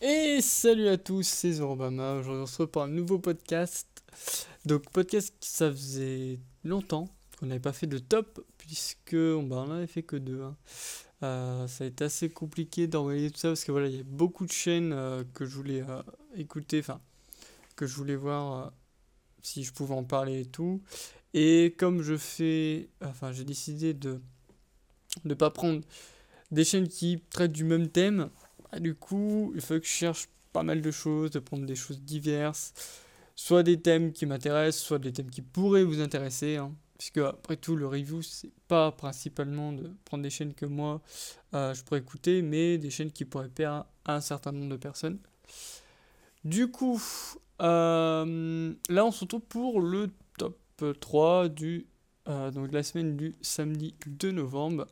Et salut à tous, c'est Zorobama. Aujourd'hui, on se retrouve pour un nouveau podcast. Donc, podcast ça faisait longtemps qu'on n'avait pas fait de top, puisque bah, on n'avait fait que deux. hein. Euh, ça a été assez compliqué d'envoyer tout ça parce que voilà, il y a beaucoup de chaînes euh, que je voulais euh, écouter, enfin, que je voulais voir si je pouvais en parler et tout. Et comme je fais, enfin, j'ai décidé de ne pas prendre des chaînes qui traitent du même thème. Ah, du coup, il faut que je cherche pas mal de choses, de prendre des choses diverses, soit des thèmes qui m'intéressent, soit des thèmes qui pourraient vous intéresser. hein. Puisque après tout, le review, c'est pas principalement de prendre des chaînes que moi euh, je pourrais écouter, mais des chaînes qui pourraient plaire à un certain nombre de personnes. Du coup, euh, là on se retrouve pour le top 3 du, euh, donc de la semaine du samedi 2 novembre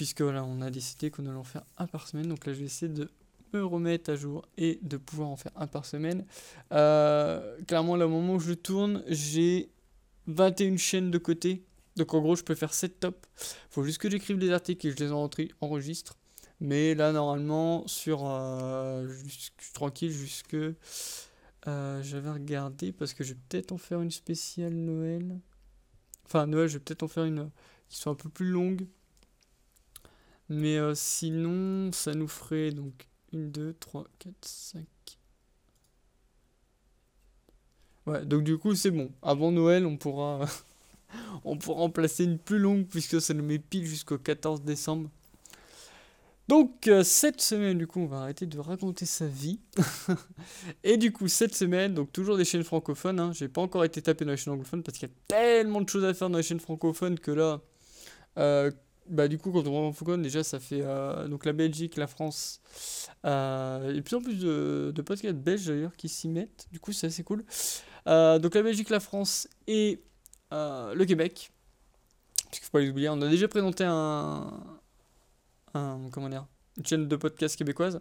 puisque là on a décidé qu'on allait en faire un par semaine. Donc là je vais essayer de me remettre à jour et de pouvoir en faire un par semaine. Euh, clairement là au moment où je tourne, j'ai 21 chaînes de côté. Donc en gros je peux faire 7 tops. Faut juste que j'écrive des articles et je les enregistre. Mais là normalement sur euh, je suis tranquille jusque euh, j'avais regardé parce que je vais peut-être en faire une spéciale Noël. Enfin Noël je vais peut-être en faire une qui soit un peu plus longue. Mais euh, sinon, ça nous ferait donc 1, 2, 3, 4, 5. Ouais, donc du coup, c'est bon. Avant Noël, on pourra, on pourra en placer une plus longue puisque ça nous met pile jusqu'au 14 décembre. Donc, euh, cette semaine, du coup, on va arrêter de raconter sa vie. Et du coup, cette semaine, donc toujours des chaînes francophones. Hein, j'ai pas encore été tapé dans les chaînes anglophones parce qu'il y a tellement de choses à faire dans les chaînes francophones que là. euh, bah du coup quand on prend francophone déjà ça fait euh, donc la Belgique, la France euh, et plus en plus de, podcasts belges d'ailleurs qui s'y mettent. Du coup c'est assez cool. Euh, donc la Belgique, la France et euh, le Québec. Parce qu'il faut pas les oublier on a déjà présenté un, un comment dire une chaîne de podcast québécoise.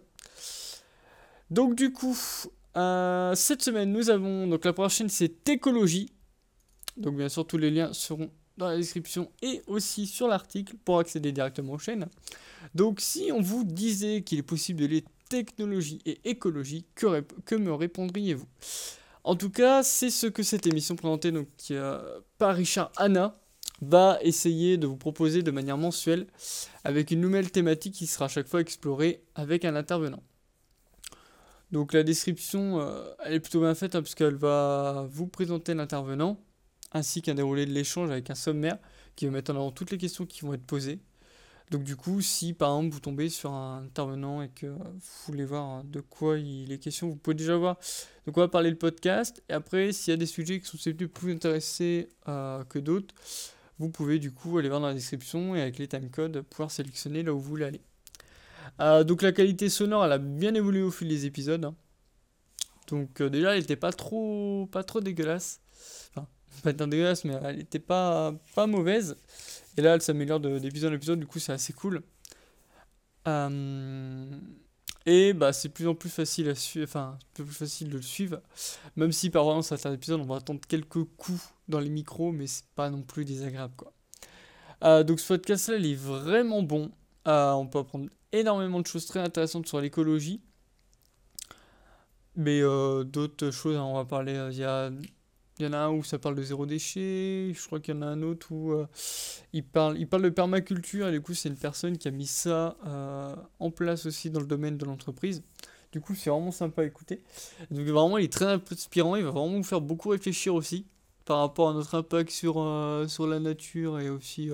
Donc du coup cette semaine nous avons donc la première chaîne c'est Écologie donc bien sûr tous les liens seront dans la description et aussi sur l'article pour accéder directement aux chaînes. Donc si on vous disait qu'il est possible de lier technologie et écologie, que, me répondriez-vous? En tout cas, c'est ce que cette émission présentée par Richard Anna va essayer de vous proposer de manière mensuelle avec une nouvelle thématique qui sera à chaque fois explorée avec un intervenant. Donc la description, euh, elle est plutôt bien faite hein, puisqu'elle va vous présenter l'intervenant ainsi qu'un déroulé de l'échange avec un sommaire qui va mettre en avant toutes les questions qui vont être posées. Donc du coup, si par exemple vous tombez sur un intervenant et que vous voulez voir de quoi il est question, vous pouvez déjà voir de quoi va parler le podcast. Et après, s'il y a des sujets qui sont plus intéresser euh, que d'autres, vous pouvez du coup aller voir dans la description et avec les timecodes pouvoir sélectionner là où vous voulez aller. Euh, donc la qualité sonore, elle a bien évolué au fil des épisodes. hein. Donc euh, déjà, elle n'était pas trop, pas trop dégueulasse. Pas dégueulasse, mais elle était pas, pas mauvaise. Et là, elle s'améliore de- d'épisode en épisode, du coup, c'est assez cool. Euh, et bah, c'est plus en plus facile à suivre, enfin, plus facile de le suivre. Même si par exemple, certains épisodes, on va attendre quelques coups dans les micros, mais c'est pas non plus désagréable, quoi. Euh, donc ce podcast-là, il est vraiment bon. Euh, on peut apprendre énormément de choses très intéressantes sur l'écologie. Mais d'autres choses, hein, on va parler, il y a il y en a un où ça parle de zéro déchet, je crois qu'il y en a un autre où euh, il parle, il parle de permaculture, et du coup c'est une personne qui a mis ça euh, en place aussi dans le domaine de l'entreprise. Du coup c'est vraiment sympa à écouter. Donc vraiment il est très inspirant, il va vraiment vous faire beaucoup réfléchir aussi par rapport à notre impact sur, euh, sur la nature et aussi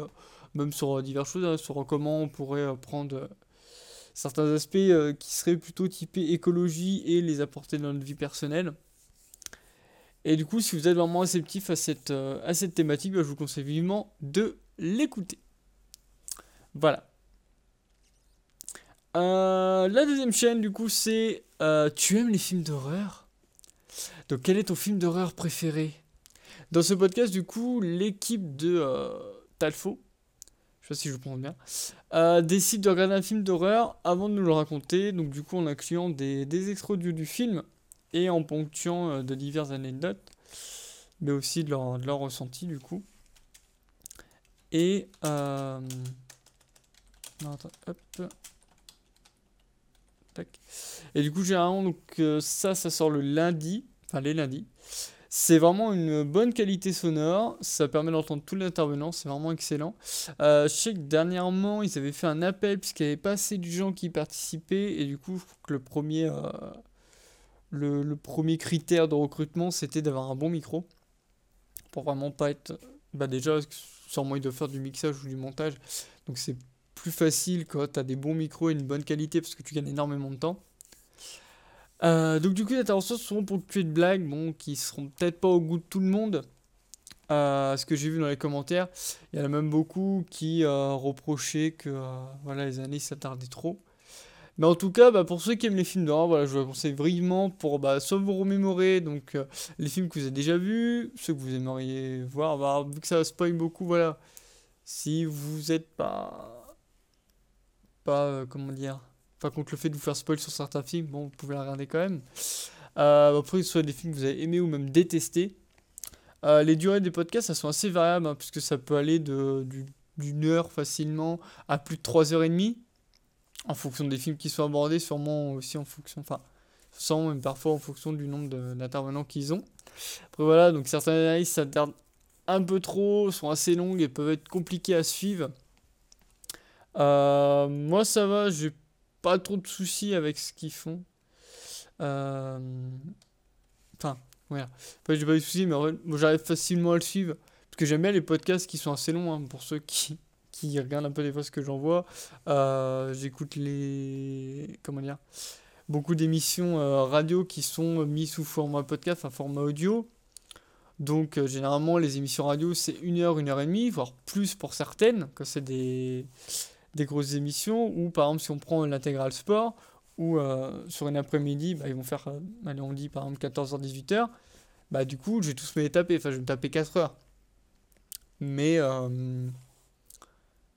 même sur diverses choses, hein, sur comment on pourrait prendre certains aspects qui seraient plutôt typés écologie et les apporter dans notre vie personnelle. Et du coup, si vous êtes vraiment réceptif à cette, euh, à cette thématique, bah, je vous conseille vivement de l'écouter. Voilà. Euh, la deuxième chaîne, du coup, c'est euh, Tu aimes les films d'horreur? Donc, quel est ton film d'horreur préféré? Dans ce podcast, du coup, l'équipe de Talfo, je sais pas si je le prononce bien, décide de regarder un film d'horreur avant de nous le raconter. Donc, du coup, en incluant des, audio du film et en ponctuant euh, de diverses anecdotes, mais aussi de leur, de leur ressenti du coup. Et euh. Et du coup, généralement, donc, euh, ça, ça sort le lundi, enfin les lundis. C'est vraiment une bonne qualité sonore, ça permet d'entendre tous les intervenants, c'est vraiment excellent. Je sais que dernièrement, ils avaient fait un appel puisqu'il n'y avait pas assez de gens qui participaient et du coup, que le premier, le, premier critère de recrutement, c'était d'avoir un bon micro pour vraiment pas être... Bah déjà, sûrement ils doivent faire du mixage ou du montage, donc c'est plus facile quand tu as des bons micros et une bonne qualité parce que tu gagnes énormément de temps. Euh, donc du coup les interventions seront ponctuées de blagues, bon, qui seront peut-être pas au goût de tout le monde. Euh, ce que j'ai vu dans les commentaires, il y en a même beaucoup qui euh, reprochaient que voilà, les années s'attardaient trop. Mais en tout cas, bah, pour ceux qui aiment les films d'horreur, voilà, je vous conseille vraiment pour bah, soit vous remémorer donc, les films que vous avez déjà vus, ceux que vous aimeriez voir, bah, vu que ça spoil beaucoup, voilà. Si vous êtes pas. pas. comment dire Enfin, contre le fait de vous faire spoil sur certains films, bon, vous pouvez la regarder quand même. Euh, après, que ce soit des films que vous avez aimés ou même détestés. Euh, les durées des podcasts, elles sont assez variables, hein, puisque ça peut aller d'une heure facilement à plus de 3 heures et demie, en fonction des films qui sont abordés, sûrement aussi en fonction, enfin, sans même parfois en fonction du nombre d'intervenants qu'ils ont. Après voilà, donc certaines analyses s'attardent un peu trop, sont assez longues et peuvent être compliquées à suivre. Euh, moi ça va, j'ai pas trop de soucis avec ce qu'ils font. Euh, enfin, voilà. Enfin, j'ai pas de soucis, mais j'arrive facilement à le suivre. Parce que j'aime bien les podcasts qui sont assez longs, hein, pour ceux qui, qui regardent un peu des fois ce que j'envoie. Euh, j'écoute les. Comment dire Beaucoup d'émissions euh, radio qui sont mises sous format podcast, enfin format audio. Donc généralement les émissions radio c'est une heure, une heure et demie, voire plus pour certaines, quand c'est des, des grosses émissions, ou par exemple si on prend l'intégral sport, ou euh, sur une après-midi, bah, ils vont faire, euh, allez, on dit par exemple 14h, 18h, bah du coup je vais tous me les taper, enfin je vais me taper 4 heures. Mais euh,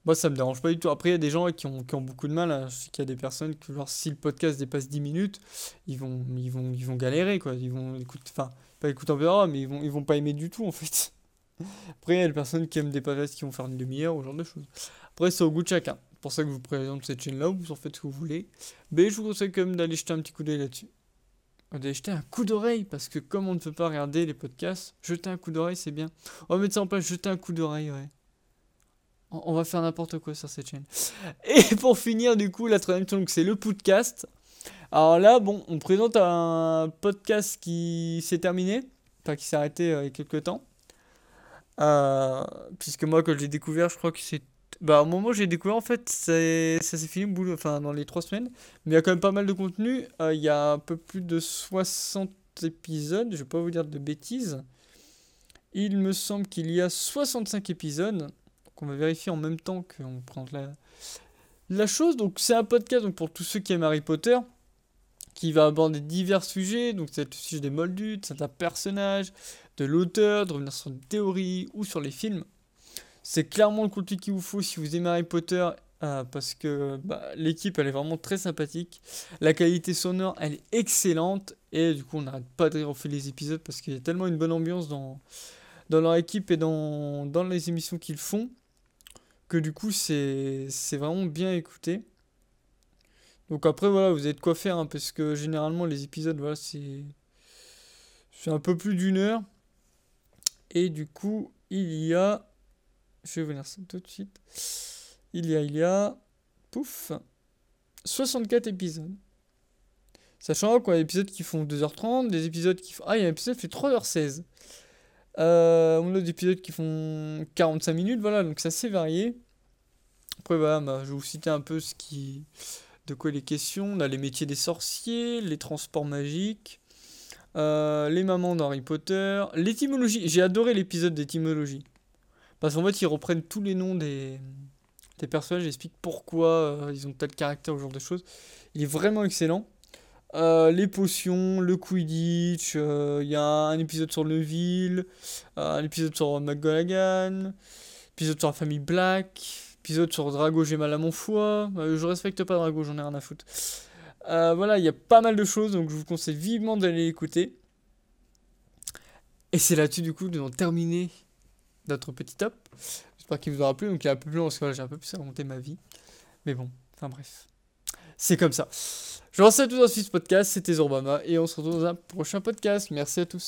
moi ça me dérange pas du tout. Après il y a des gens qui ont, qui ont beaucoup de mal, hein. je sais qu'il y a des personnes qui, genre, si le podcast dépasse 10 minutes, ils vont, ils vont, ils vont galérer, quoi. Ils vont écouter, enfin pas écouter en verra, mais ils vont, ils vont pas aimer du tout en fait. Après il y a des personnes qui aiment des podcasts qui vont faire une demi-heure ou ce genre de choses. Après c'est au goût de chacun pour ça que je vous présente cette chaîne-là, vous en faites ce que vous voulez. Mais je vous conseille quand même d'aller jeter un petit coup d'œil là-dessus. D'aller jeter un coup d'oreille, parce que comme on ne peut pas regarder les podcasts, jeter un coup d'oreille, c'est bien. On va mettre ça en place, jeter un coup d'oreille, ouais. On va faire n'importe quoi sur cette chaîne. Et pour finir, du coup, la troisième chaîne, c'est le podcast. Alors là, bon, on présente un podcast qui s'est terminé, enfin qui s'est arrêté euh, il y a quelques temps. Euh, puisque moi, quand je l'ai découvert, je crois que c'est bah, au moment où j'ai découvert, en fait, ça s'est fini boulot, enfin, dans les trois semaines. Mais il y a quand même pas mal de contenu. Euh, il y a un peu plus de 60 épisodes, je vais pas vous dire de bêtises. Il me semble qu'il y a 65 épisodes. Donc on va vérifier en même temps qu'on prend la, la chose. Donc c'est un podcast donc, pour tous ceux qui aiment Harry Potter qui va aborder divers sujets, donc c'est le sujet des moldus, de certains personnages, de l'auteur, de revenir sur des théories ou sur les films. C'est clairement le contenu qu'il vous faut si vous aimez Harry Potter euh, parce que bah, l'équipe elle est vraiment très sympathique. La qualité sonore elle est excellente et du coup on n'arrête pas de refaire les épisodes parce qu'il y a tellement une bonne ambiance dans, dans leur équipe et dans, dans les émissions qu'ils font que du coup c'est vraiment bien écouté. Donc après voilà vous avez de quoi faire parce que généralement les épisodes voilà c'est c'est un peu plus d'une heure et du coup il y a je vais venir ça tout de suite. Il y a, il y a, pouf, 64 épisodes. Sachant qu'on a des épisodes qui font 2h30, des épisodes qui font... Ah, il y a un épisode qui fait 3h16. Euh, on a des épisodes qui font 45 minutes, voilà, donc c'est assez varié. Après, voilà, bah, je vais vous citer un peu de quoi les questions. On a les métiers des sorciers, les transports magiques, euh, les mamans d'Harry Potter, l'étymologie. J'ai adoré l'épisode d'étymologie. Parce qu'en fait, ils reprennent tous les noms des, des personnages, ils expliquent pourquoi euh, ils ont tel caractère ou ce genre de choses. Il est vraiment excellent. Euh, les potions, le Quidditch, euh, il y a un épisode sur Neville, un épisode sur McGonagall, épisode sur la famille Black, épisode sur Drago, j'ai mal à mon foie. je respecte pas Drago, j'en ai rien à foutre. voilà, il y a pas mal de choses, donc je vous conseille vivement d'aller l'écouter. Et c'est là-dessus, du coup, de terminer notre petit top. J'espère qu'il vous aura plu. Donc il est un peu plus long parce que j'ai un peu plus à monter ma vie. Mais bon, enfin bref. C'est comme ça. Je vous remercie à tous d'avoir suivi ce podcast, c'était Zorbama, et on se retrouve dans un prochain podcast. Merci à tous.